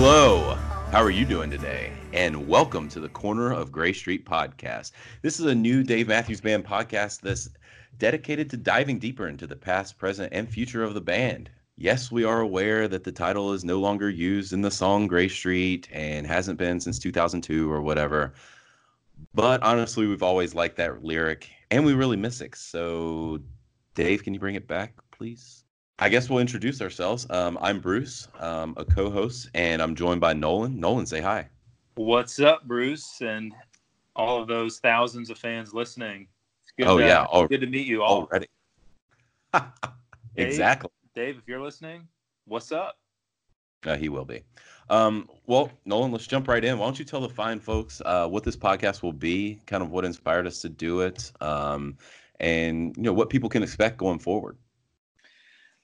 Hello. How are you doing today? And welcome to the Corner of Grey Street podcast. This is a new Dave Matthews Band podcast that's dedicated to diving deeper into the past, present, and future of the band. Yes, we are aware that the title is no longer used in the song Grey Street and hasn't been since 2002 or whatever. But honestly, we've always liked that lyric and we really miss it. So, Dave, can you bring it back, please? I guess we'll introduce ourselves. Um, I'm Bruce, um, a co-host, and I'm joined by Nolan. Nolan, say hi. What's up, Bruce, and all of those thousands of fans listening? It's good oh to, yeah, oh, good to meet you all. Already. Exactly. Dave, if you're listening, what's up? Uh, he will be. Um, well, Nolan, let's jump right in. Why don't you tell the fine folks uh, what this podcast will be, kind of what inspired us to do it, um, and you know what people can expect going forward.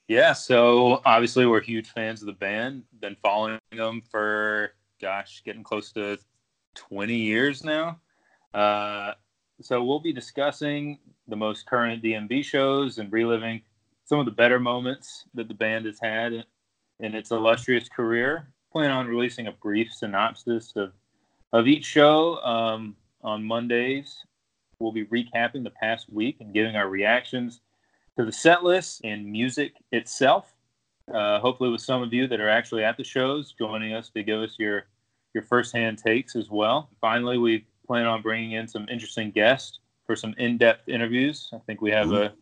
Yeah, so obviously we're huge fans of the band. Been following them for gosh, getting close to 20 years now. Uh, so we'll be discussing the most current DMB shows and reliving some of the better moments that the band has had in its illustrious career. Plan on releasing a brief synopsis of of each show um, on Mondays. We'll be recapping the past week and giving our reactions to the set list and music itself. Uh, hopefully, with some of you that are actually at the shows, joining us to give us your your firsthand takes as well. Finally, we plan on bringing in some interesting guests for some in-depth interviews. I think we have a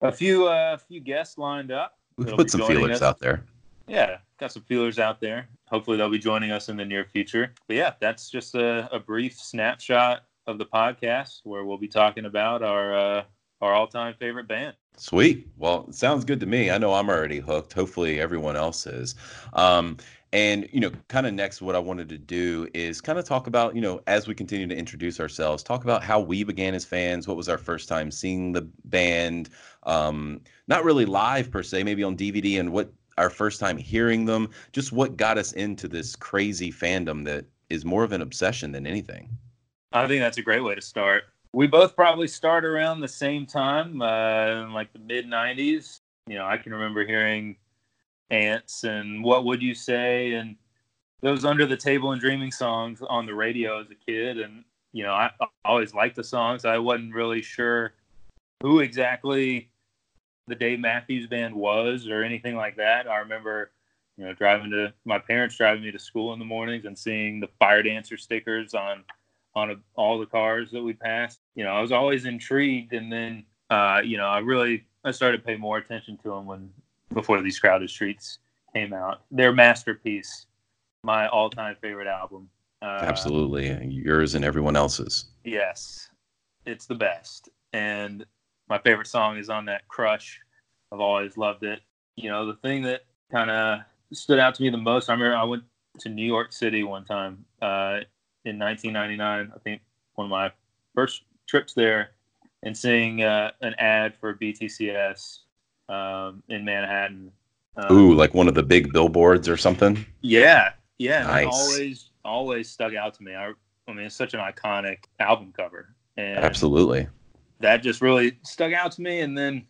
a few uh, few guests lined up. We've put some feelers us. out there. Yeah, got some feelers out there. Hopefully, they'll be joining us in the near future. But yeah, that's just a, a brief snapshot of the podcast where we'll be talking about our uh, our all-time favorite band. Sweet. Well, sounds good to me. I know I'm already hooked. Hopefully, everyone else is. Um, and you know, kind of next, what I wanted to do is kind of talk about, you know, as we continue to introduce ourselves, talk about how we began as fans. What was our first time seeing the band? Um, not really live per se, maybe on DVD, and what our first time hearing them. Just what got us into this crazy fandom that is more of an obsession than anything. I think that's a great way to start we both probably start around the same time, uh, like the mid '90s. You know, I can remember hearing "Ants" and "What Would You Say" and those under the table and dreaming songs on the radio as a kid. And you know, I, I always liked the songs. I wasn't really sure who exactly the Dave Matthews Band was or anything like that. I remember, you know, driving to my parents driving me to school in the mornings and seeing the Fire Dancer stickers on on a, all the cars that we passed. You know, I was always intrigued, and then uh, you know, I really I started to pay more attention to them when before these crowded streets came out. Their masterpiece, my all-time favorite album. Uh, Absolutely, yours and everyone else's. Yes, it's the best, and my favorite song is on that Crush. I've always loved it. You know, the thing that kind of stood out to me the most. I remember I went to New York City one time uh, in 1999. I think one of my first trips there, and seeing uh, an ad for BTCS um, in Manhattan. Um, Ooh, like one of the big billboards or something. Yeah, yeah. Nice. always, always stuck out to me. I, I mean, it's such an iconic album cover. And Absolutely. That just really stuck out to me. And then,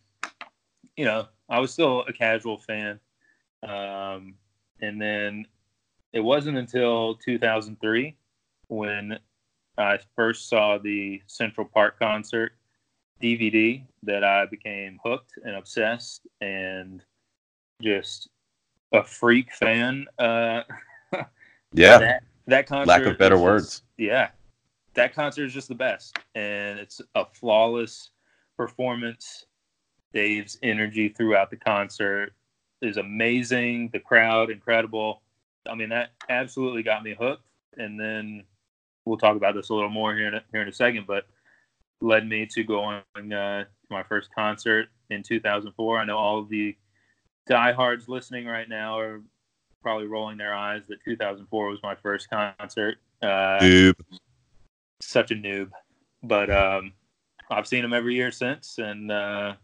you know, I was still a casual fan. Um, and then it wasn't until 2003 when I first saw the Central Park concert DVD that I became hooked and obsessed and just a freak fan. Uh, yeah, that, that concert. Lack of better just, words. Yeah, that concert is just the best, and it's a flawless performance. Dave's energy throughout the concert is amazing. The crowd, incredible. I mean, that absolutely got me hooked. And then we'll talk about this a little more here in a, here in a second, but led me to going uh, to my first concert in 2004. I know all of the diehards listening right now are probably rolling their eyes that 2004 was my first concert. Uh, noob. Such a noob, but um, I've seen them every year since, and uh,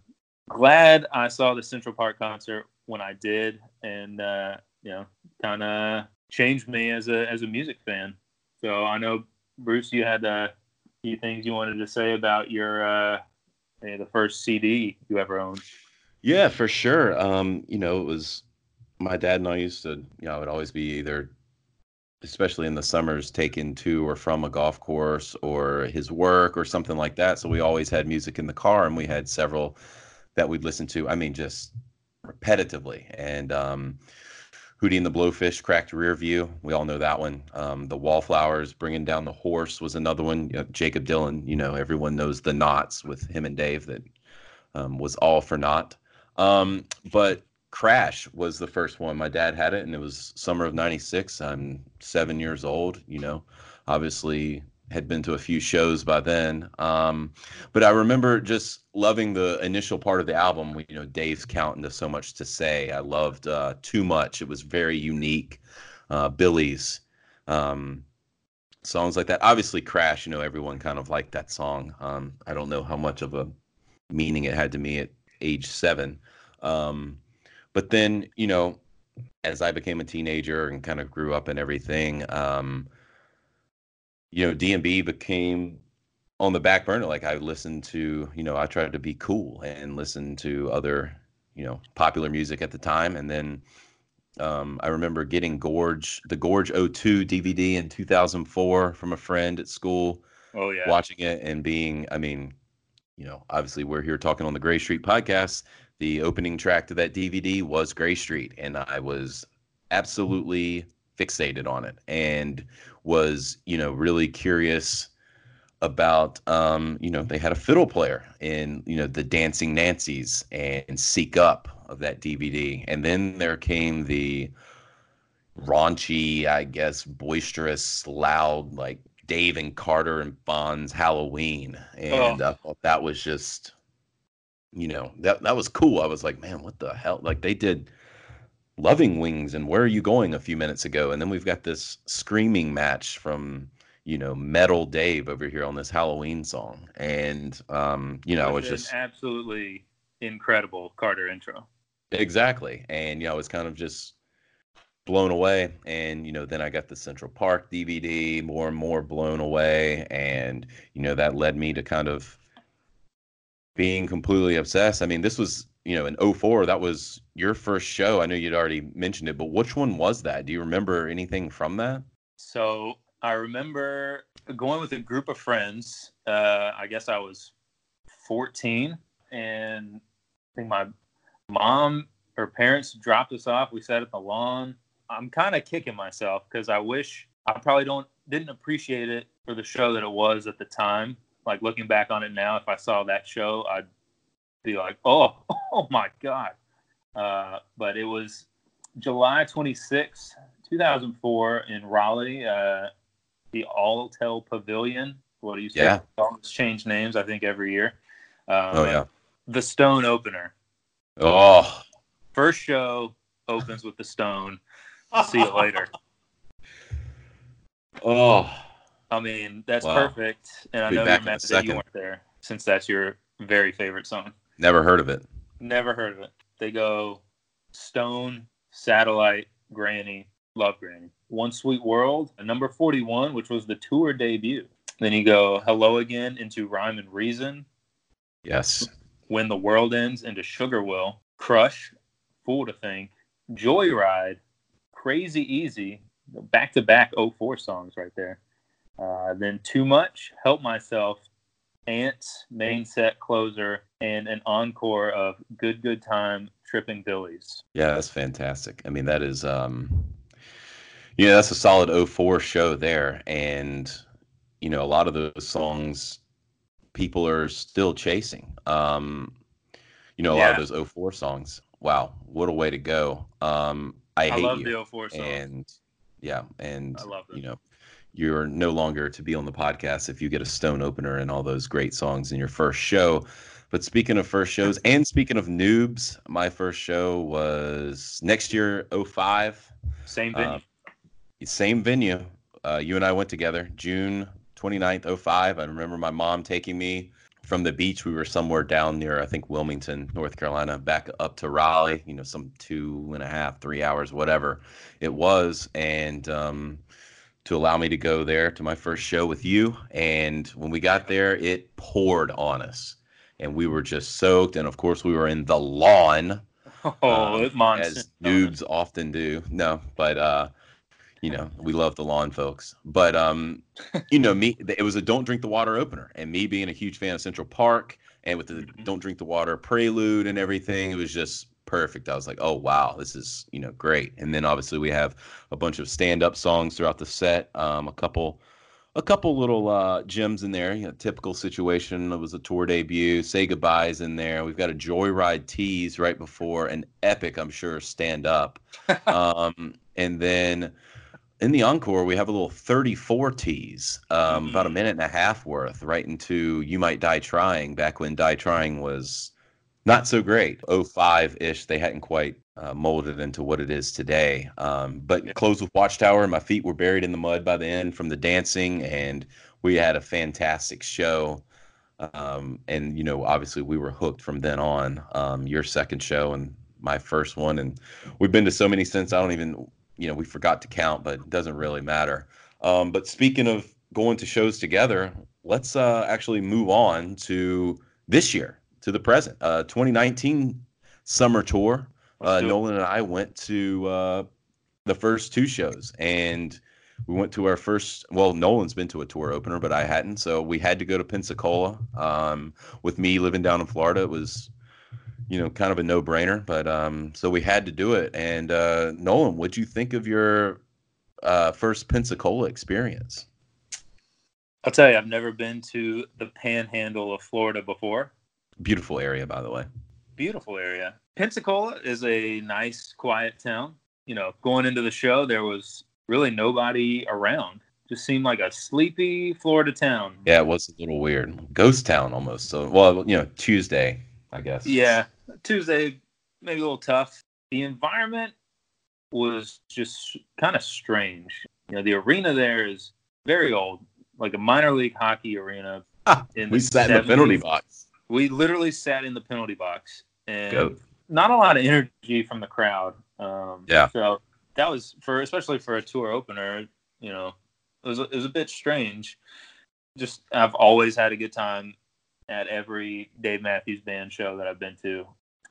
glad I saw the Central Park concert when I did, and uh, you know, kind of changed me as a as a music fan. So I know Bruce, you had a few things you wanted to say about your uh, the first CD you ever owned. Yeah, for sure. Um, you know, it was my dad and I used to, you know, it would always be either, especially in the summers, taken to or from a golf course or his work or something like that. So we always had music in the car, and we had several that we'd listen to. I mean, just repetitively. And um, Hootie and the Blowfish, Cracked Rear View. We all know that one. Um, the Wallflowers, Bringing Down the Horse was another one. You know, Jakob Dylan, you know, everyone knows the knots with him and Dave that um, was all for naught. Um, but Crash was the first one. My dad had it, and it was summer of '96. I'm seven years old. You know, obviously had been to a few shows by then. Um, but I remember just loving the initial part of the album. You know, Dave's counting to so much to say. I loved uh, too much. It was very unique. Uh, Billy's um, songs like that. Obviously, Crash. You know, everyone kind of liked that song. Um, I don't know how much of a meaning it had to me at age seven. Um, but then, you know, as I became a teenager and kind of grew up and everything, um, you know, DMB became on the back burner. Like I listened to, you know, I tried to be cool and listen to other, you know, popular music at the time. And then um, I remember getting Gorge, the Gorge 02 DVD in 2004 from a friend at school. Oh, yeah. Watching it and being, I mean, you know, obviously we're here talking on the Grey Street podcast. The opening track to that DVD was Grey Street. And I was absolutely fixated on it and was you know really curious about um, you know they had a fiddle player in you know the Dancing Nancies and Seek Up of that DVD, and then there came the raunchy, I guess, boisterous, loud like Dave and Carter and Fonz Halloween, and oh. I thought that was just you know that that was cool. I was like, man, what the hell? Like they did Loving Wings and Where Are You Going a few minutes ago. And then we've got this screaming match from, you know, Metal Dave over here on this Halloween song. And, um, you know, it's just absolutely incredible Carter intro. Exactly. And, you know, it's kind of just blown away. And, you know, then I got the Central Park DVD, more and more blown away. And, you know, that led me to kind of being completely obsessed. I mean, this was you know, in 04, that was your first show. I know you'd already mentioned it, but which one was that? Do you remember anything from that? So I remember going with a group of friends. Uh, I guess I was 14, and I think my mom or parents dropped us off. We sat at the lawn. I'm kind of kicking myself because I wish I probably don't didn't appreciate it for the show that it was at the time. Like looking back on it now, if I saw that show, I'd be like, oh, oh my God. Uh, but it was July 26, 2004 in Raleigh, uh, the Alltel Pavilion. What do you say? Yeah. Songs change names, I think, every year. Um, oh, yeah. The Stone opener. Oh. First show opens with the Stone. See you later. Oh. I mean, that's wow. perfect. And I know you're mad that you weren't there since that's your very favorite song. Never heard of it. Never heard of it. They go Stone, Satellite, Granny, Love Granny. One Sweet World, a number 41, which was the tour debut. Then you go Hello Again into Rhyme and Reason. Yes. When the World Ends into Sugar Will. Crush, Fool to Think. Joyride, Crazy Easy, back to back 04 songs right there. Uh, then Too Much, Help Myself, Ants, main set closer, and an encore of Good Good Time, Tripping Billies. Yeah, that's fantastic. I mean, that is, um, yeah, that's a solid 04 show there. And, you know, a lot of those songs people are still chasing. Um, you know, a yeah. lot of those 04 songs. Wow, what a way to go. Um, I, I hate love you. the 04 songs. And, yeah, and, I love them. you know, you're no longer to be on the podcast if you get a stone opener and all those great songs in your first show. But speaking of first shows and speaking of noobs, my first show was next year 05. Same venue. Uh, same venue. Uh, you and I went together June 29th, 05. I remember my mom taking me from the beach, we were somewhere down near, I think, Wilmington, North Carolina, back up to Raleigh, you know, some two and a half, three hours, whatever it was. And um, to allow me to go there to my first show with you. And when we got there, it poured on us. And we were just soaked. And of course, we were in the lawn. Oh, um, as noobs often do. No, but uh, you know, we love the lawn folks. But um, you know, me it was a don't drink the water opener. And me being a huge fan of Central Park and with the mm-hmm. don't drink the water prelude and everything, it was just perfect. I was like, oh wow, this is, you know, great. And then obviously we have a bunch of stand-up songs throughout the set. Um, a couple a couple little uh, gems in there. You know, typical situation. It was a tour debut. Say goodbyes in there. We've got a Joyride tease right before an epic, I'm sure, stand up. um, and then in the encore, we have a little 34 tease, um, mm-hmm. about a mm-hmm. minute and a half worth, right into "You Might Die Trying." Back when "Die Trying" was not so great, 05 ish. They hadn't quite uh, molded into what it is today. Um, but closed with Watchtower. My feet were buried in the mud by the end from the dancing, and we had a fantastic show. Um, and you know, obviously, we were hooked from then on. Um, your second show and my first one, and we've been to so many since. I don't even you know we forgot to count, but it doesn't really matter. Um, but speaking of going to shows together, let's uh, actually move on to this year, to the present. Uh, 2019 summer tour. Uh, Nolan and I went to uh, the first two shows, and we went to our first. Well, Nolan's been to a tour opener, but I hadn't, so we had to go to Pensacola. Um, with me living down in Florida, it was you know, kind of a no brainer. But um, so we had to do it. And uh, Nolan, what'd you think of your uh, first Pensacola experience? I'll tell you, I've never been to the panhandle of Florida before. Beautiful area, by the way. Beautiful area. Pensacola is a nice, quiet town. You know, going into the show, there was really nobody around. Just seemed like a sleepy Florida town. Yeah, it was a little weird. Ghost town almost. So, well, you know, Tuesday, I guess. Yeah, Tuesday maybe a little tough. The environment was just kind of strange. You know, the arena there is very old, like a minor league hockey arena. Ah, we sat 70s. in the penalty box. We literally sat in the penalty box, and Go. not a lot of energy from the crowd. Um, yeah. So that was for especially for a tour opener. You know, it was it was a bit strange. Just I've always had a good time at every Dave Matthews Band show that I've been to,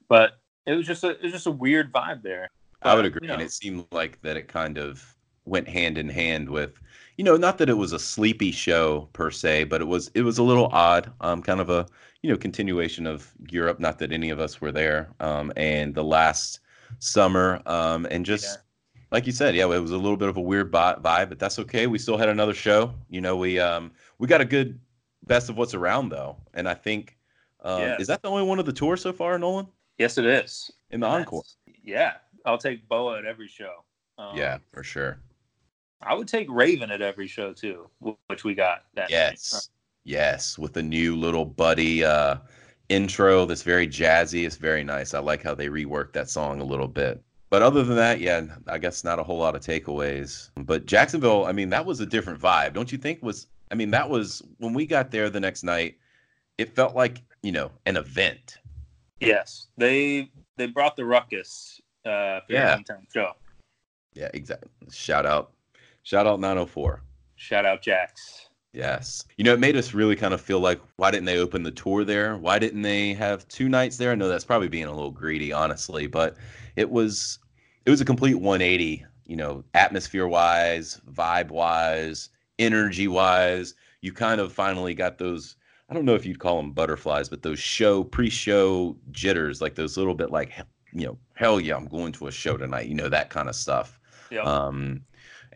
but it was just a it was just a weird vibe there. But, I would agree, you know, and it seemed like that it kind of went hand in hand with, you know, not that it was a sleepy show per se, but it was it was a little odd, um, kind of a you know continuation of Europe. Not that any of us were there, um, and the last summer, um, and just. Yeah. Like you said, yeah, it was a little bit of a weird vibe, but that's okay. We still had another show. You know, we um we got a good best of what's around though, and I think uh, yeah. is that the only one of the tour so far, Nolan? Yes, it is. In the encore. Yeah, I'll take Boa at every show. Um, yeah, for sure. I would take Raven at every show too, which we got that. Yes, night. yes, with the new little buddy uh, intro that's very jazzy. It's very nice. I like how they reworked that song a little bit. But other than that, yeah, I guess not a whole lot of takeaways. But Jacksonville, I mean, that was a different vibe, don't you think? Was I mean, that was when we got there the next night. It felt like you know an event. Yes, they they brought the ruckus uh, for yeah. hometown show. Yeah, exactly. Shout out, shout out 904. Shout out Jax. Yes. You know, it made us really kind of feel like why didn't they open the tour there? Why didn't they have two nights there? I know that's probably being a little greedy, honestly, but it was it was a complete 180, you know, atmosphere wise, vibe wise, energy wise. You kind of finally got those. I don't know if you'd call them butterflies, but those show pre-show jitters, like those little bit like you know, hell yeah, I'm going to a show tonight. You know that kind of stuff. Yeah. Um,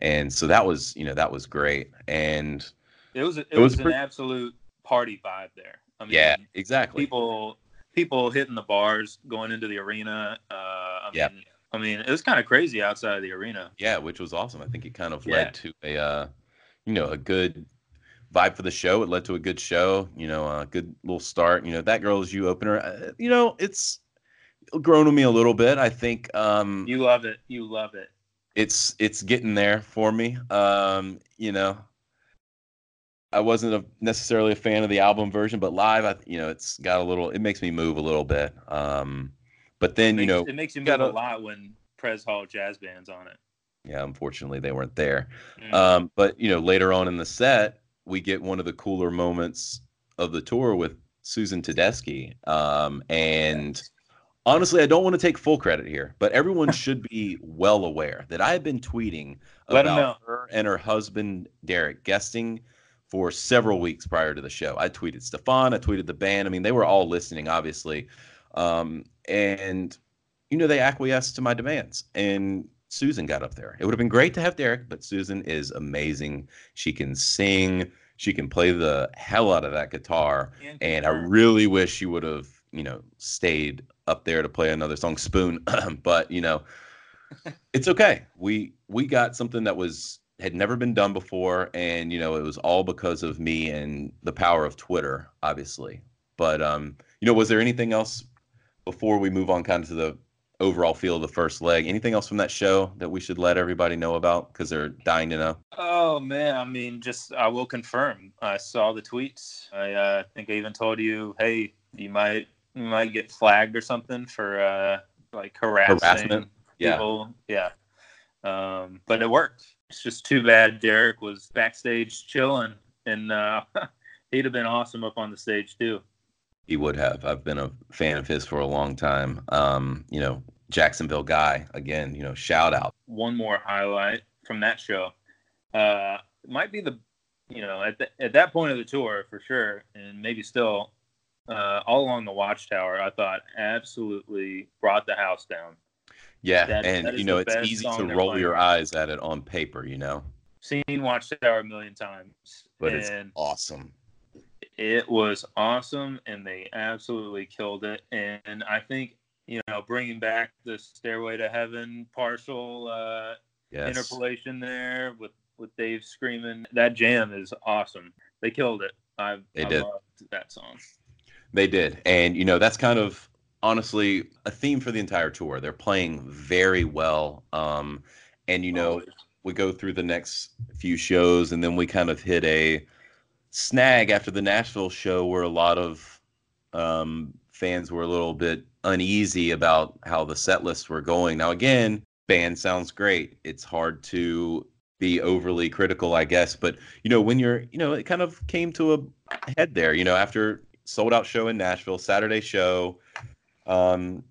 and so that was you know that was great, and it was it, it was, was an absolute party vibe there. I mean, yeah, exactly. People people hitting the bars, going into the arena. Uh, I yeah. Mean, I mean, it was kind of crazy outside of the arena. Yeah, which was awesome. I think it kind of yeah. led to a uh, you know, a good vibe for the show. It led to a good show, you know, a good little start. You know, that girl's you opener. Uh, you know, it's grown on me a little bit. I think um You love it. You love it. It's it's getting there for me. Um, you know. I wasn't a, necessarily a fan of the album version, but live, I, you know, it's got a little. It makes me move a little bit. Um, but then makes, you know, it makes you move gotta, a lot when Pres Hall jazz band's on it. Yeah, unfortunately, they weren't there. Mm. Um, but you know, later on in the set, we get one of the cooler moments of the tour with Susan Tedeschi. Um, and honestly, I don't want to take full credit here, but everyone should be well aware that I have been tweeting Let about her and her husband Derek guesting for several weeks prior to the show. I tweeted Stefan, I tweeted the band. I mean, they were all listening, obviously. Um, and you know, they acquiesced to my demands. And Susan got up there. It would have been great to have Derek, but Susan is amazing. She can sing, she can play the hell out of that guitar. And I really wish she would have, you know, stayed up there to play another song, Spoon. but you know, it's okay. We we got something that was had never been done before, and you know, it was all because of me and the power of Twitter, obviously. But um, you know, was there anything else before we move on kind of to the overall feel of the first leg? Anything else from that show that we should let everybody know about because they're dying to know? Oh man, I mean, just I will confirm. I saw the tweets. I uh, think I even told you, hey, you might might get flagged or something for uh, like harassing Harassment? Yeah. people. Yeah. Um, but it worked. It's just too bad Derek was backstage chilling, and uh, he'd have been awesome up on the stage too. He would have. I've been a fan of his for a long time. Um, you know, Jacksonville guy again. You know, shout out. One more highlight from that show. Uh, might be the, you know, at the, at that point of the tour for sure, and maybe still, uh, all along the Watchtower, I thought absolutely brought the house down. Yeah, That- and that you know, it's easy to roll playing. your eyes at it on paper. You know, Seen Watchtower a million times, but it's awesome. it was awesome, and they absolutely killed it. And I think you know, bringing back the Stairway to Heaven partial uh, Yes. interpolation there with with Dave screaming. That jam is awesome. They killed it. I, They I did. loved that song. They did. And, you know, that's kind of honestly a theme for the entire tour. They're playing very well. Um, and, you know, we go through the next few shows and then we kind of hit a snag after the Nashville show where a lot of um, fans were a little bit uneasy about how the set lists were going. Now, again, band sounds great. It's hard to be overly critical, I guess. But, you know, when you're, you know, it kind of came to a head there, you know, after sold out show in Nashville, Saturday show, um,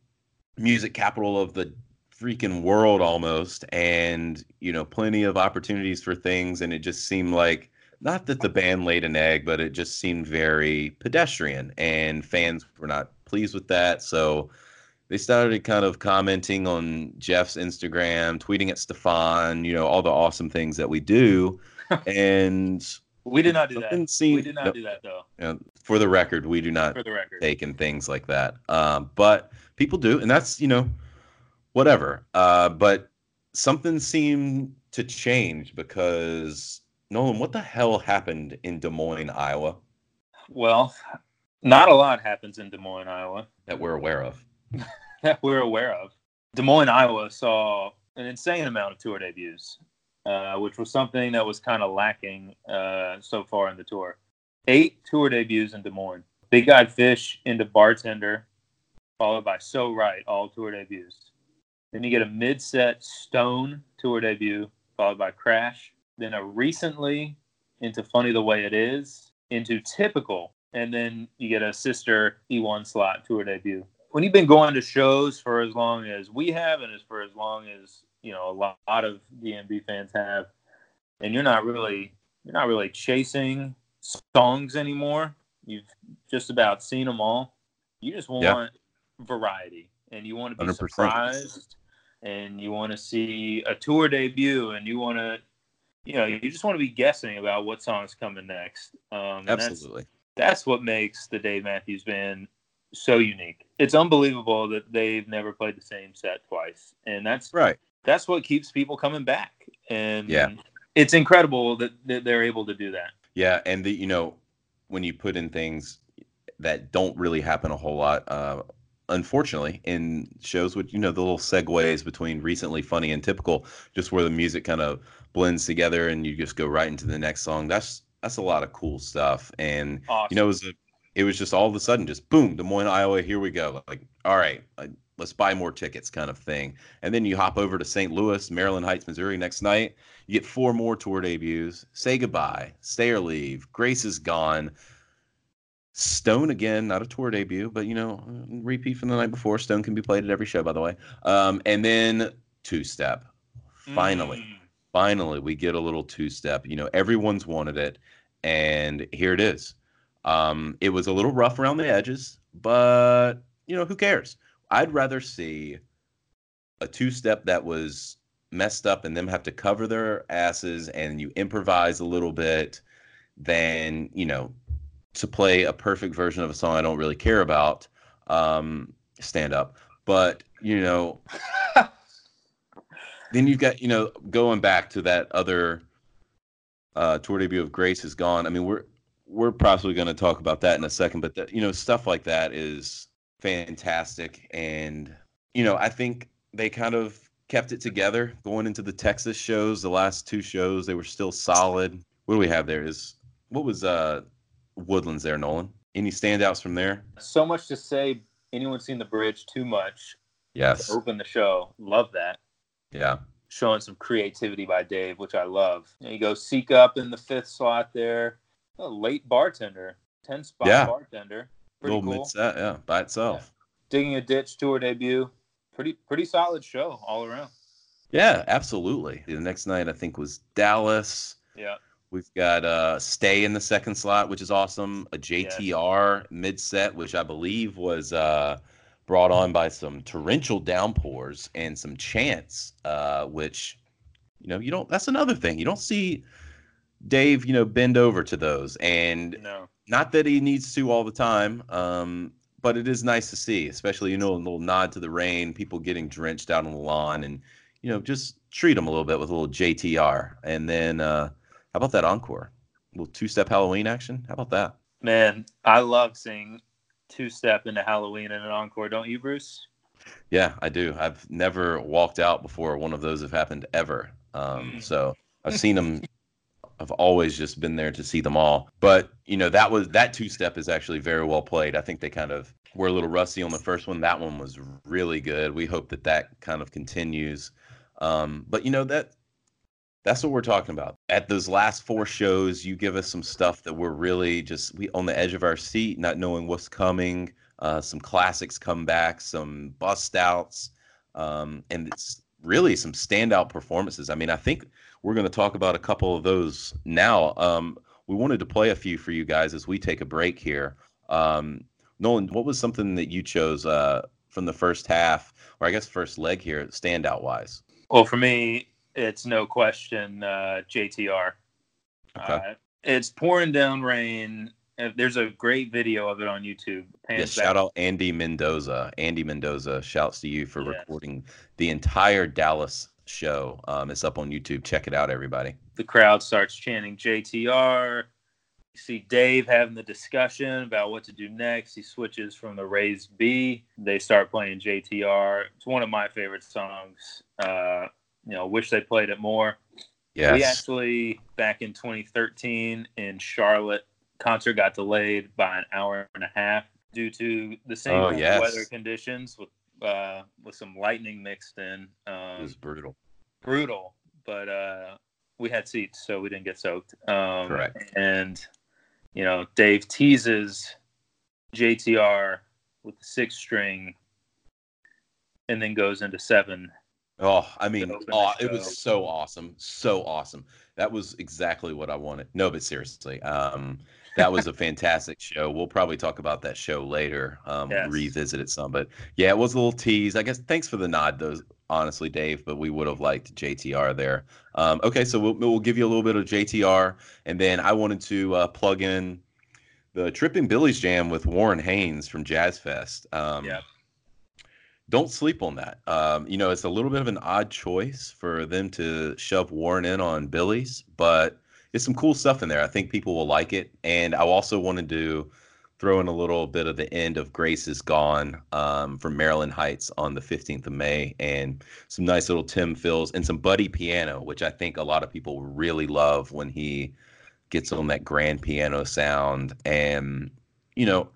music capital of the freaking world almost, and you know, plenty of opportunities for things. And it just seemed like not that the band laid an egg, but it just seemed very pedestrian, and fans were not pleased with that. So they started kind of commenting on Jeff's Instagram, tweeting at Stefan, you know, all the awesome things that we do. and We did not do that. something seemed, We did not no, do that though. you know, for the record, we do not For the record. take in things like that. Um, but people do, and that's you know, whatever. Uh, but something seemed to change because Nolan, what the hell happened in Des Moines, Iowa, Well, not a lot happens in Des Moines, Iowa. that we're aware of? that we're aware of. Des Moines, Iowa saw an insane amount of tour debuts, uh, which was something that was kind of lacking uh, so far in the tour. Eight tour debuts in Des Moines. Big Eyed Fish into Bartender, followed by So Right, all tour debuts. Then you get a mid set Stone tour debut, followed by Crash. Then a recently into Funny the Way It Is, into Typical, and then you get a sister E1 slot tour debut when you've been going to shows for as long as we have and as for as long as you know a lot, lot of DMB fans have, and you're not really you're not really chasing songs anymore. You've just about seen them all. You just want Yeah. variety, and you want to be 100%. surprised, and you want to see a tour debut, and you want to, you know, you just want to be guessing about what song's coming next. Um, and that's- Absolutely. that's what makes the Dave Matthews Band so unique. It's unbelievable that they've never played the same set twice, and that's Right. That's what keeps people coming back. And Yeah. it's incredible that, that they're able to do that. Yeah, and the you know when you put in things that don't really happen a whole lot, uh, unfortunately, in shows with you know the little segues between recently funny and typical, just where the music kind of blends together and you just go right into the next song. That's that's a lot of cool stuff. And Awesome. you know, it was a, it was just all of a sudden just boom, Des Moines, Iowa. Here we go. Like, all right, like, let's buy more tickets, kind of thing. And then you hop over to St. Louis, Maryland Heights, Missouri next night. You get four more tour debuts. Say goodbye, stay or leave. Grace is gone. Stone again, not a tour debut, but you know, repeat from the night before. Stone can be played at every show, by the way. Um, and then two step. Finally, Mm. finally, we get a little two step. You know, everyone's wanted it, and here it is. Um, it was a little rough around the edges, but you know, who cares? I'd rather see a two step that was messed up and them have to cover their asses and you improvise a little bit than, you know, to play a perfect version of a song I don't really care about, um, stand up. But, you know, then you've got, you know, going back to that other uh, tour debut of Grace is gone. I mean, we're we're possibly going to talk about that in a second, but that you know, stuff like that is fantastic, and you know, I think they kind of kept it together going into the Texas shows. The last two shows, they were still solid. What do we have there? Is what was uh Woodlands there, Nolan? Any standouts from there? So much to say. Anyone seen the bridge too much? Yes. Open the show. Love that. Yeah. Showing some creativity by Dave, which I love. There you go. Seek up in the fifth slot there. A late bartender. 10 spot Yeah. bartender. Pretty Little cool. mid set, yeah, by itself. Digging a ditch tour debut. Pretty pretty solid show all around. Yeah, absolutely. The next night I think was Dallas. Yeah. We've got uh Stay in the second slot, which is awesome. A JTR mid set, which I believe was uh brought on by some torrential downpours and some chants, uh, which you know, you don't that's another thing. You don't see Dave, you know, bend over to those. And No. not that he needs to all the time, um, but it is nice to see, especially you know a little nod to the rain, people getting drenched out on the lawn, and you know just treat them a little bit with a little JTR, and then uh, how about that encore, a little two-step Halloween action? How about that? Man, I love seeing two step into Halloween in an encore, don't you, Bruce? Yeah, I do. I've never walked out before one of those have happened ever. Um, Mm. so I've seen them. I've always just been there to see them all. But you know that was that two step is actually very well played. I think they kind of were a little rusty on the first one. That one was really good. We hope that that kind of continues. Um, but you know that that's what we're talking about. At those last four shows, you give us some stuff that we're really just we on the edge of our seat, not knowing what's coming. Uh, some classics come back, some bust outs, um, and it's really some standout performances. I mean, I think we're going to talk about a couple of those now. Um, we wanted to play a few for you guys as we take a break here. Um, Nolan, what was something that you chose uh, from the first half, or I guess first leg here, standout wise? Well, for me, it's no question uh, JTR. Okay. Uh, it's pouring down rain. There's a great video of it on YouTube. Yeah, shout out Andy Mendoza. Andy Mendoza, shouts to you for Yes. recording the entire Dallas show. Um, it's up on YouTube. Check it out, everybody. The crowd starts chanting JTR. You see Dave having the discussion about what to do next. He switches from the raised B. They start playing JTR. It's one of my favorite songs. Uh, you know, wish they played it more. Yes. We actually back in 2013 in Charlotte, concert got delayed by an hour and a half due to the same Oh, yes. weather conditions with uh, with some lightning mixed in. it Um, was brutal. brutal, but uh, we had seats, so we didn't get soaked. Um, Correct. And you know, Dave teases JTR with the six string, and then goes into seven. Oh, I mean, oh, it was so awesome, so awesome. That was exactly what I wanted. No, but seriously, um, that was a fantastic show. We'll probably talk about that show later, um, Yes. revisit it some. But yeah, it was a little tease. I guess thanks for the nod, though. Honestly, Dave, but we would have liked JTR there. Um, okay, so we'll we'll give you a little bit of JTR, and then I wanted to uh, plug in the Tripping Billies Jam with Warren Haynes from Jazz Fest. Um, Yeah. don't sleep on that. Um, you know, it's a little bit of an odd choice for them to shove Warren in on Billy's, but it's some cool stuff in there. I think people will like it. And I also wanted to throw in a little bit of the end of Grace is Gone um, from Maryland Heights on the 15th of May, and some nice little Tim fills and some Buddy piano, which I think a lot of people really love when he gets on that grand piano sound. And, you know,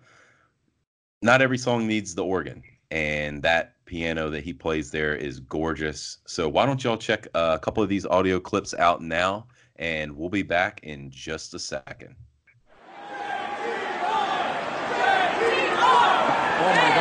not every song needs the organ. And that piano that he plays there is gorgeous. So why don't y'all check a couple of these audio clips out now? And we'll be back in just a second. Oh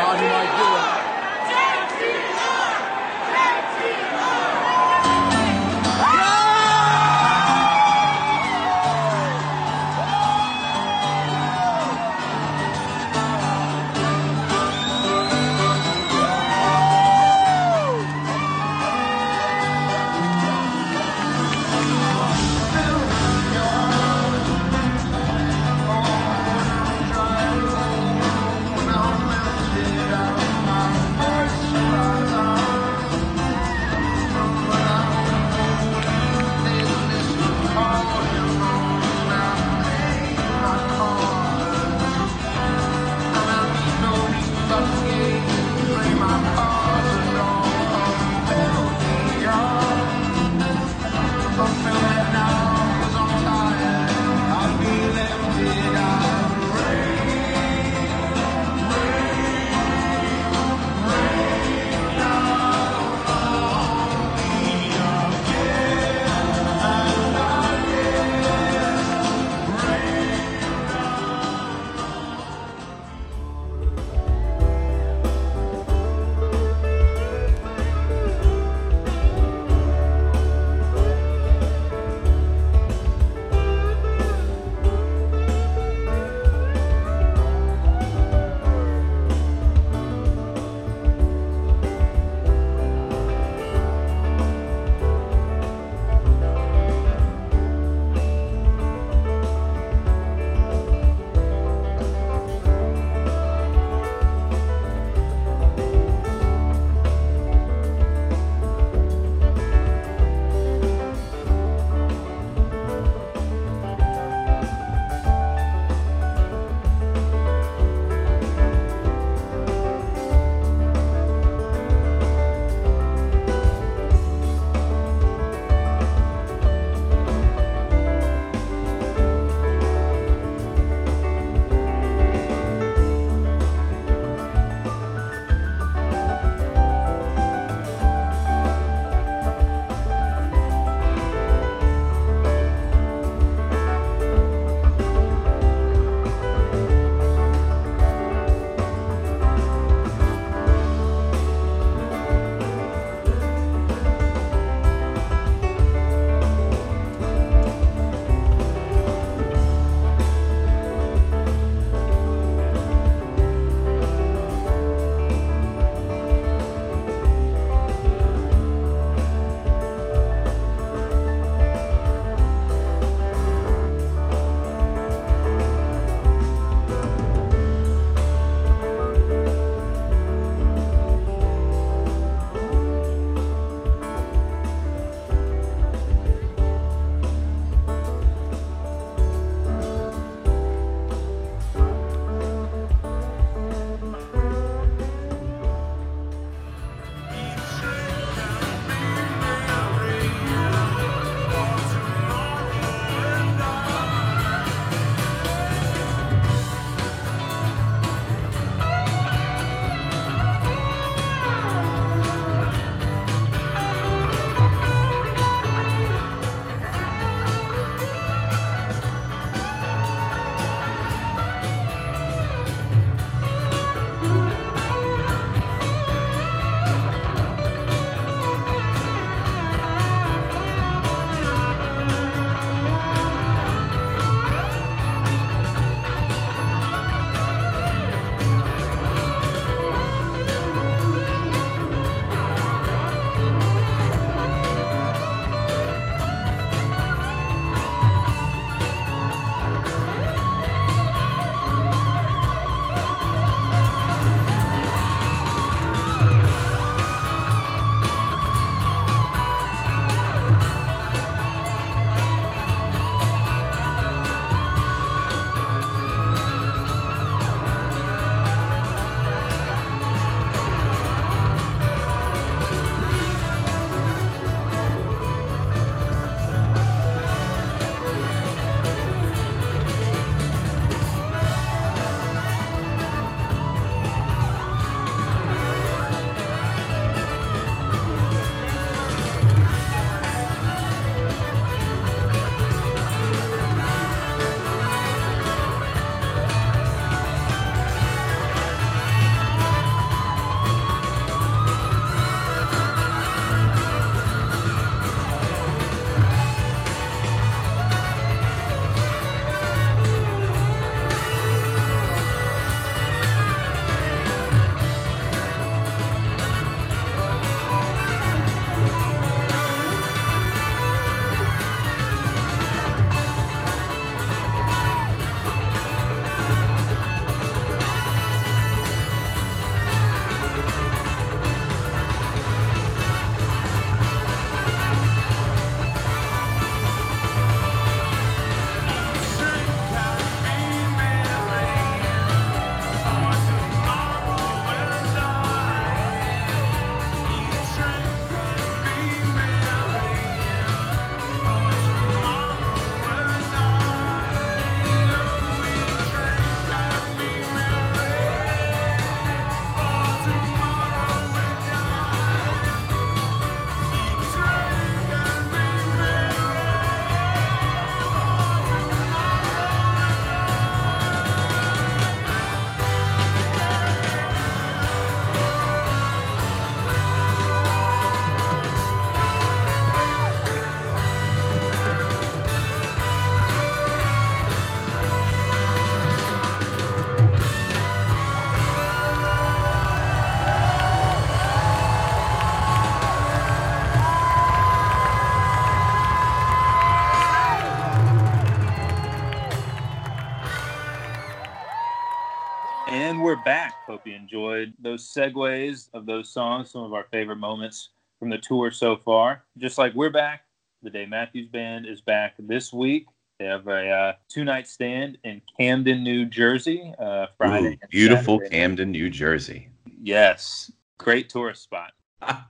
Hope you enjoyed those segues of those songs, some of our favorite moments from the tour so far. Just like we're back, the Dave Matthews Band is back this week. They have a uh, two night stand in Camden, New Jersey, uh, Friday. Ooh, beautiful Saturday. Camden, New Jersey. Yes, great tourist spot.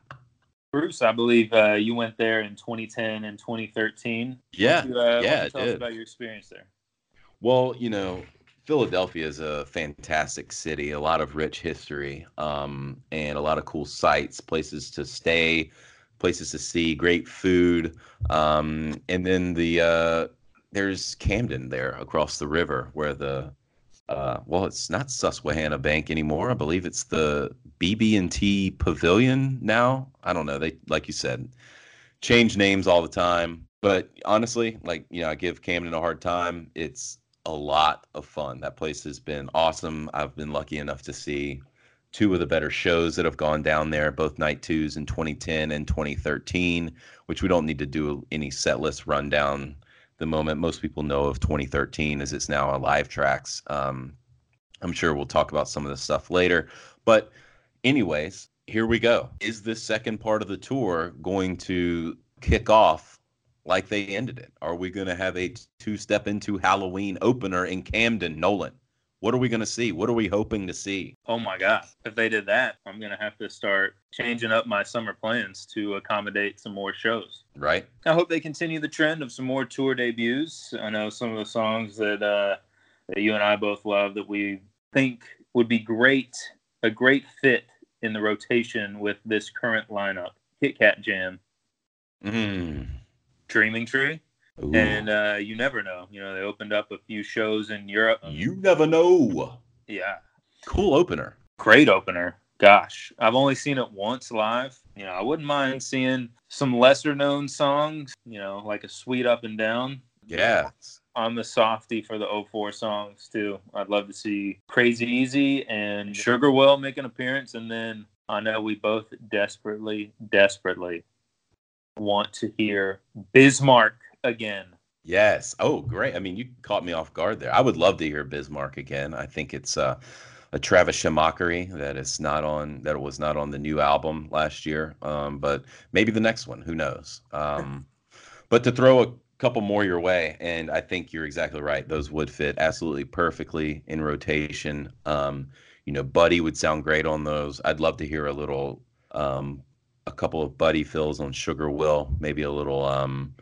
Bruce, I believe uh, you went there in 2010 and 2013. Yeah, you, uh, yeah, tell us about your experience there. Well, you know, Philadelphia is a fantastic city, a lot of rich history, um, and a lot of cool sites, places to stay, places to see, great food, um, and then the uh, there's Camden there across the river where the uh, well, it's not Susquehanna Bank anymore. I believe it's the BB&T Pavilion now. I don't know. They like you said, change names all the time. But honestly, like you know, I give Camden a hard time. It's a lot of fun. That place has been awesome. I've been lucky enough to see two of the better shows that have gone down there, both night twos in 2010 and 2013, which we don't need to do any set list rundown the moment most people know of 2013 as it's now a Live Trax. Um, I'm sure we'll talk about some of this stuff later. But, anyways, here we go. Is this second part of the tour going to kick off like they ended it? Are we going to have a two step into Halloween opener in Camden, Nolan? What are we going to see? What are we hoping to see? Oh my God. If they did that, I'm going to have to start changing up my summer plans to accommodate some more shows. Right. I hope they continue the trend of some more tour debuts. I know some of the songs that, uh, that you and I both love that we think would be great, a great fit in the rotation with this current lineup. Kit Kat Jam. Mm. Dreaming Tree. Ooh. And uh, you never know. You know, they opened up a few shows in Europe. You never know. Yeah. Cool opener. Great opener. Gosh, I've only seen it once live. You know, I wouldn't mind seeing some lesser known songs, you know, like a Sweet Up and Down. Yeah. I'm the softy for the 04 songs too. I'd love to see Crazy Easy and Sugar Will make an appearance. And then I know we both desperately, desperately want to hear Bismarck again. Yes. Oh, great. I mean, you caught me off guard there. I would love to hear Bismarck again. I think it's uh, a Travis Schumacher that is not on that was not on the new album last year. Um, but maybe the next one. Who knows? Um, but to throw a couple more your way, and I think you're exactly right. Those would fit absolutely perfectly in rotation. Um, you know, Buddy would sound great on those. I'd love to hear a little, um, a couple of Buddy fills on Sugar Will, maybe a little um,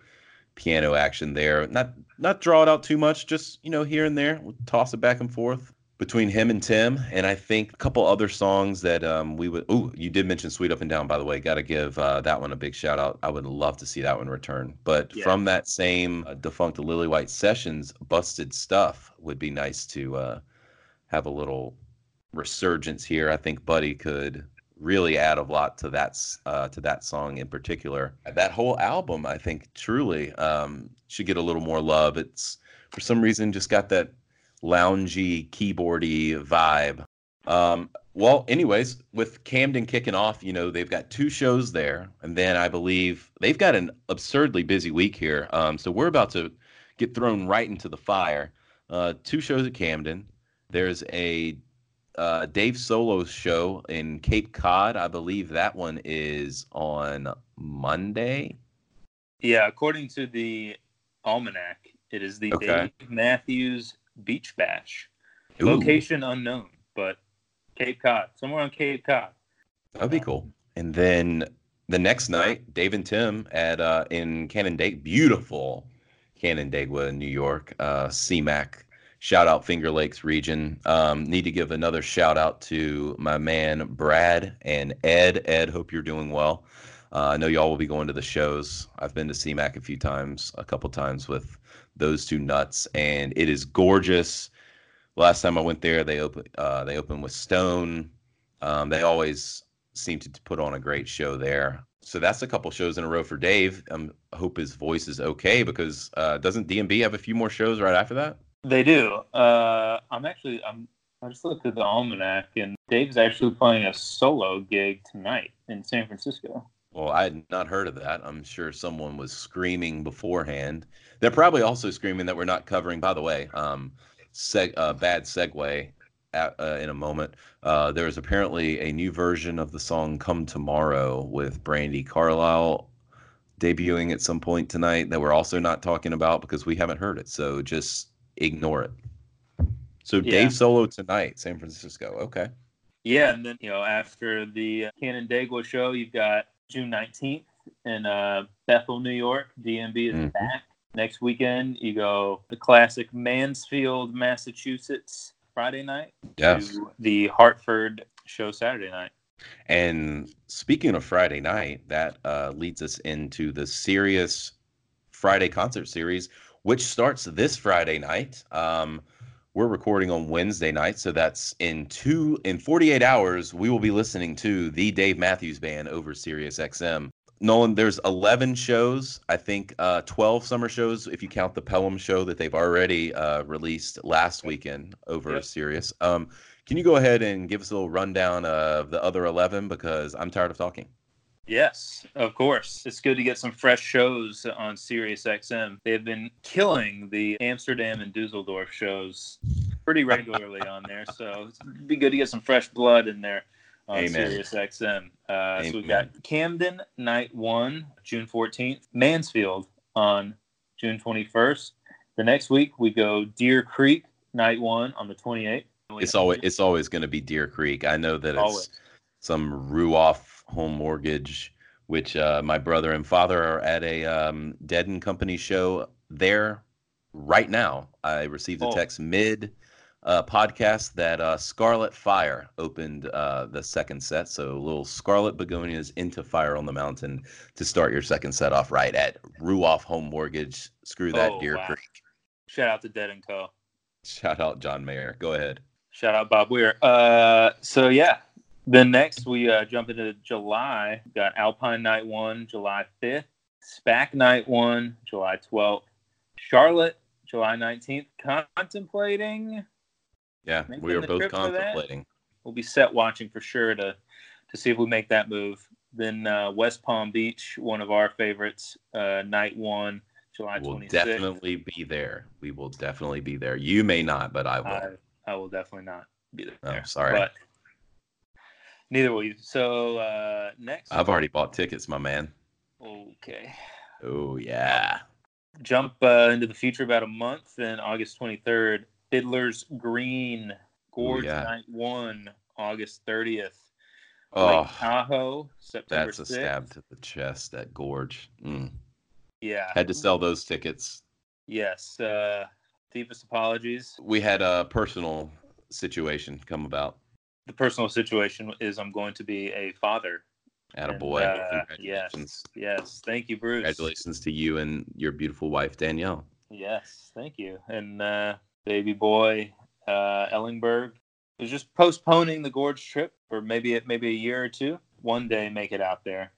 piano action there. Not not draw it out too much, just you know here and there, we'll toss it back and forth between him and Tim. And I think a couple other songs that um, we would. Oh, you did mention "Sweet Up and Down," by the way. Got to give uh, that one a big shout out. I would love to see that one return. But yeah. from that same uh, defunct Lillywhite Sessions, "Busted Stuff" would be nice to uh, have a little resurgence here. I think Buddy could really add a lot to that uh, to that song in particular. That whole album, I think, truly um, should get a little more love. It's for some reason just got that loungy, keyboardy vibe. Um, well, anyways, with Camden kicking off, you know they've got two shows there, and then I believe they've got an absurdly busy week here. Um, so we're about to get thrown right into the fire. Uh, two shows at Camden. There's a uh, Dave Solo's show in Cape Cod. I believe that one is on Monday. Yeah, according to the almanac, it is the okay. Dave Matthews Beach Bash. Ooh. Location unknown, but Cape Cod, somewhere on Cape Cod. That'd be cool. And then the next night, Dave and Tim at uh, in Canandaigua, beautiful Canandaigua, New York, uh, CMAC shout out Finger Lakes region. Um, need to give another shout out to my man Brad and Ed. Ed, hope you're doing well. Uh, I know y'all will be going to the shows. I've been to CMAC a few times, a couple times with those two nuts, and it is gorgeous. Last time I went there, they opened uh, they opened with Stone. Um, they always seem to put on a great show there. So that's a couple shows in a row for Dave. Um, I hope his voice is okay because uh, doesn't DMB have a few more shows right after that? They do. Uh, I'm actually I'm I just looked at the almanac and Dave's actually playing a solo gig tonight in San Francisco. Well, I had not heard of that. I'm sure someone was screaming beforehand. They're probably also screaming that we're not covering. By the way, um, seg- uh, bad segue. at, uh, in a moment. Uh, there is apparently a new version of the song "Come Tomorrow" with Brandi Carlile debuting at some point tonight that we're also not talking about because we haven't heard it. So just ignore it. So Yeah. Dave Solo tonight, San Francisco. Okay. Yeah, and then you know after the Canandaigua show, you've got June nineteenth in uh, Bethel, New York. DMB is Mhm. back next weekend. You go the classic Mansfield, Massachusetts, Friday night Yes. to the Hartford show Saturday night. And speaking of Friday night, that uh, leads us into the Sirius Friday concert series, which starts this Friday night. Um, we're recording on Wednesday night, so that's in two in 48 hours. We will be listening to the Dave Matthews Band over Sirius XM. Nolan, there's 11 shows. I think uh, 12 summer shows if you count the Pelham show that they've already uh, released last weekend over Yep. Sirius. Um, can you go ahead and give us a little rundown of the other 11 because I'm tired of talking? Yes, of course. It's good to get some fresh shows on Sirius XM. They've been killing the Amsterdam and Dusseldorf shows pretty regularly on there, so it'd be good to get some fresh blood in there on Amen. Sirius XM. Uh, so we've got Camden night one, June 14th, Mansfield on June 21st. The next week we go Deer Creek night one on the 28th. It's always it's always going to be Deer Creek. I know that it's Always. some Ruoff home mortgage, which uh, my brother and father are at a um, Dead and Company show there right now. I received a Oh. text mid uh, podcast that uh, Scarlet Fire opened uh, the second set. So little Scarlet Begonias into Fire on the Mountain to start your second set off right at Ruoff Home Mortgage. Screw that Oh, Deer wow. Creek. Shout out to Dead and Co. Shout out John Mayer. Go ahead. Shout out Bob Weir. Uh, so yeah, then next we uh, jump into July. Got Alpine Night One, July fifth. SPAC Night One, July twelfth. Charlotte, July nineteenth. Contemplating. Yeah, Making we are both trip for that? contemplating. We'll be set watching for sure to to see if we make that move. Then uh, West Palm Beach, one of our favorites. Uh, night One, July We'll twenty sixth. definitely be there. We will definitely be there. You may not, but I will. I, I will definitely not be there. Oh, sorry. But neither will you. So uh, next. I've already bought tickets, my man. Okay. Oh yeah. Jump uh, into the future about a month. Then August 23rd, Fiddler's Green, Gorge yeah. Night 1, August 30th. Oh, Lake Tahoe, September that's a 6th. stab to the chest. That gorge. Mm. Yeah. Had to sell those tickets. Yes. Uh, deepest apologies. We had a personal situation come about. The personal situation is I'm going to be a father. At a boy. uh, yes. Yes. Thank you, Bruce. Congratulations to you and your beautiful wife Danielle. Yes, thank you. And uh, baby boy uh, Ellingberg was just postponing the gorge trip for maybe maybe a year or two. One day, make it out there.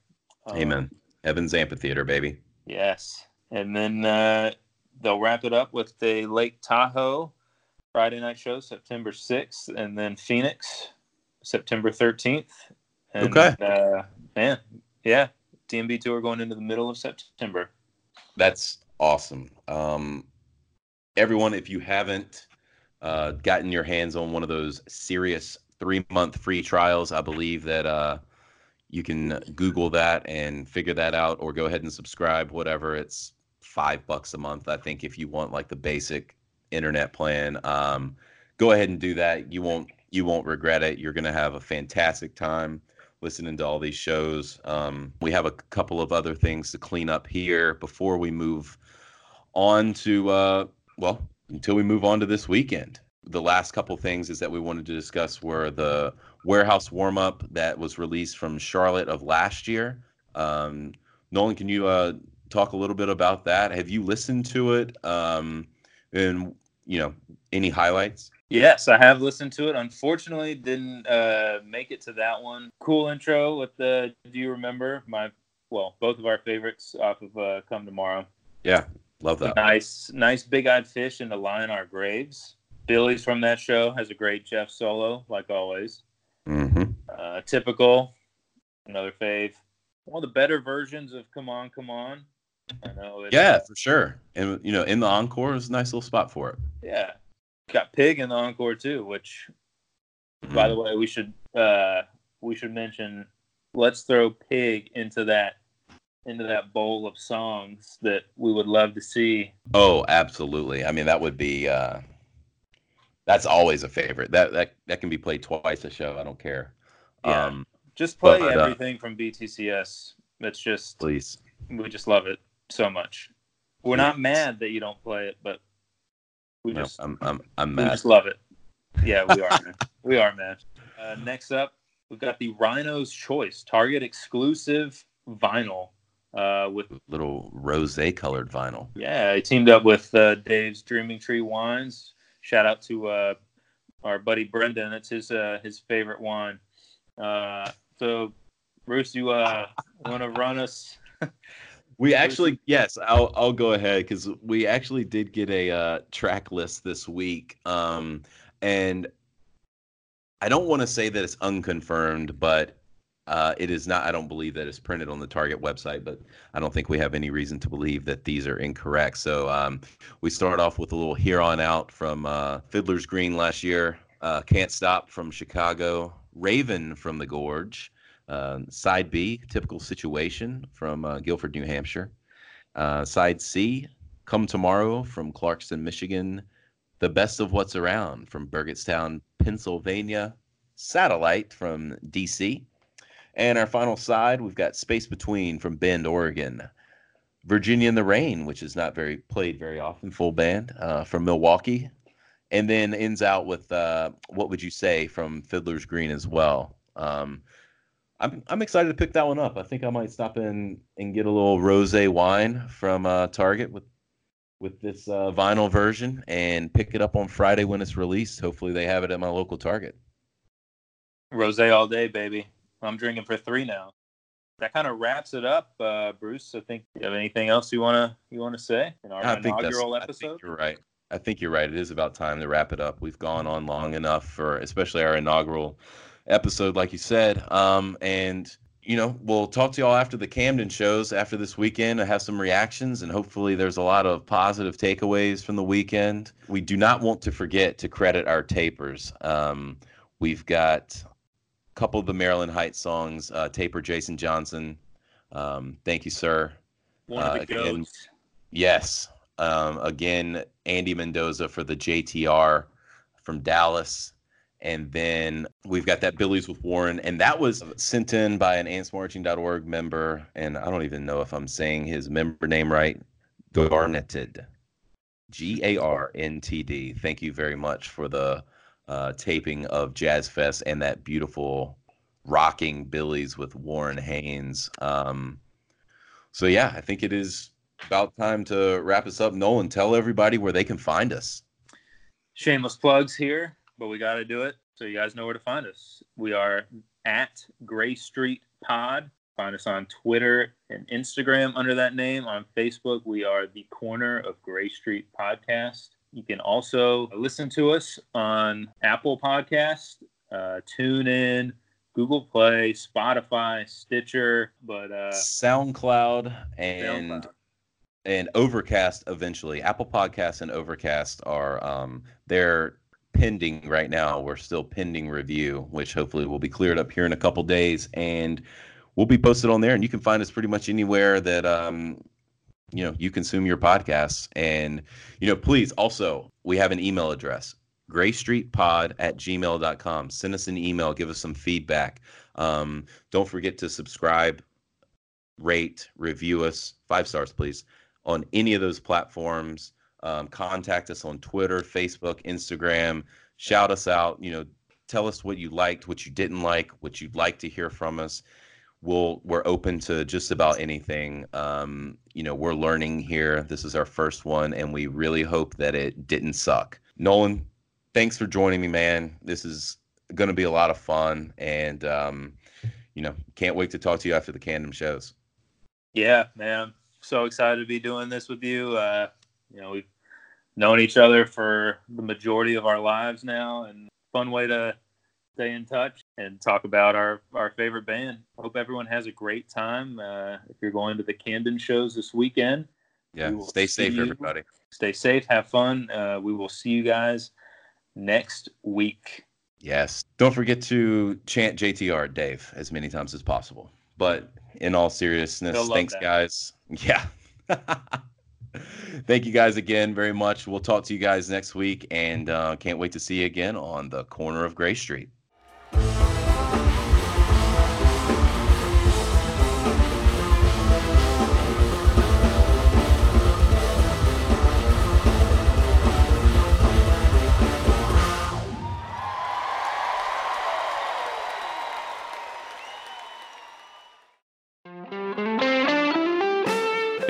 Um, Amen. Evans Amphitheater, baby. Yes, and then uh, they'll wrap it up with the Lake Tahoe Friday night show, September sixth, and then Phoenix, September thirteenth. Okay. Uh, man, yeah, DMB tour going into the middle of September. That's awesome. Um, everyone, if you haven't uh, gotten your hands on one of those Sirius three month free trials, I believe that uh, you can Google that and figure that out, or go ahead and subscribe. Whatever, it's five bucks a month. I think if you want like the basic internet plan, um, go ahead and do that. You won't you won't regret it. You're gonna have a fantastic time listening to all these shows. Um, we have a couple of other things to clean up here before we move on to, uh, well, until we move on to this weekend. The last couple things is that we wanted to discuss were the warehouse warm up that was released from Charlotte of last year. Um, Nolan, can you uh, talk a little bit about that? Have you listened to it? Um, and, you know, any highlights? Yes, I have listened to it. Unfortunately, didn't uh, make it to that one. Cool intro with the Do you remember my well, both of our favorites off of uh, Come Tomorrow. Yeah, love that. Nice, nice big-eyed fish into Lie in Our Graves. Billy's from that show has a great Jeff solo, like always. hmm Uh, typical, another fave. One of the better versions of Come On, Come On. I know. Yeah, for sure. And, you know, in the encore is a nice little spot for it. Yeah. Got Pig in the encore too, which By the way, we should uh, we should mention let's throw Pig into that into that bowl of songs that we would love to see. Oh, absolutely. I mean, that would be uh, that's always a favorite. That that that can be played twice a show. I don't care. Yeah. Um, Just play But, uh, everything from BTCS. That's just please. we just love it so much. We're not mad that you don't play it, but we No, just I'm I'm I'm mad. we just love it. Yeah, we are. man. We are, man. Uh, next up, we've got the Rhino's Choice Target exclusive vinyl uh, with Little rose colored vinyl. Yeah, I teamed up with uh, Dave's Dreaming Tree Wines. Shout out to uh, our buddy Brendan. It's his uh, his favorite wine. Uh, so, Bruce, you uh, want to run us? We actually, yes, I'll I'll go ahead because we actually did get a uh, track list this week, um, and I don't want to say that it's unconfirmed, but uh, it is not. I don't believe that it's printed on the Target website, but I don't think we have any reason to believe that these are incorrect. So um, we start off with a little here on out from uh, Fiddler's Green last year, uh, Can't Stop from Chicago, Raven from the Gorge. Uh, side B, typical situation from uh, Gilford, New Hampshire. Uh, side C, Come Tomorrow from Clarkston, Michigan. The Best of What's Around from Burgettstown, Pennsylvania. Satellite from DC. And our final side, we've got Space Between from Bend, Oregon. Virginia in the Rain, which is not very played very often, full band uh, from Milwaukee. And then ends out with uh, What Would You Say from Fiddler's Green as well. Um, I'm I'm excited to pick that one up. I think I might stop in and get a little rosé wine from uh, Target with with this uh, vinyl version and pick it up on Friday when it's released. Hopefully they have it at my local Target. Rose all day, baby. I'm drinking for three now. That kind of wraps it up, uh, Bruce. I think you have anything else you wanna you wanna say in our I inaugural I think episode? you're right. I think you're right. It is about time to wrap it up. We've gone on long enough for especially our inaugural episode, like you said. Um, and you know, we'll talk to y'all after the Camden shows after this weekend. I have some reactions, and hopefully, there's a lot of positive takeaways from the weekend. We do not want to forget to credit our tapers. Um, we've got a couple of the Maryland Heights songs. Uh, taper Jason Johnson. Um, thank you, sir. One of the uh, again, goats. Yes. Um, again, Andy Mendoza for the JTR from Dallas. And then we've got that Billy's with Warren. And that was sent in by an antsmarching.org member. And I don't even know if I'm saying his member name right. Garnetted. G A R N T D. Thank you very much for the uh, taping of Jazz Fest and that beautiful rocking Billy's with Warren Haynes. Um, so, yeah, I think it is about time to wrap us up. Nolan, tell everybody where they can find us. Shameless plugs here, but we got to do it so you guys know where to find us. We are at Grey Street Pod. Find us on Twitter and Instagram under that name. On Facebook, we are the Corner of Grey Street Podcast. You can also listen to us on Apple Podcast, uh, TuneIn, Google Play, Spotify, Stitcher, but uh, SoundCloud and SoundCloud. and Overcast eventually. Apple Podcasts and Overcast are um, they're pending right now. We're still pending review, which hopefully will be cleared up here in a couple days, and we'll be posted on there. And you can find us pretty much anywhere that um, you know you consume your podcasts. And you know, please also we have an email address greystreetpod at gmail.com send us an email give us some feedback um, don't forget to subscribe rate review us five stars please on any of those platforms um, contact us on twitter facebook instagram. Shout us out you know tell us what you liked what you didn't like what you'd like to hear from us. We'll we're open to just about anything. Um, you know we're learning here. This is our first one and we really hope that it didn't suck. Nolan thanks for joining me man. This is going to be a lot of fun and um, you know can't wait to talk to you after the Camden shows. Yeah, man. So excited to be doing this with you. Uh, you know, we've known each other for the majority of our lives now, and fun way to stay in touch and talk about our, our favorite band. Hope everyone has a great time. Uh, if you're going to the Camden shows this weekend, yeah We stay safe you. everybody stay safe, have fun. Uh, we will see you guys next week. Yes. Don't forget to chant JTR, Dave, as many times as possible. But in all seriousness, thanks, that. guys. Yeah. Thank you guys again very much. We'll talk to you guys next week and uh, can't wait to see you again on the corner of Grey Street.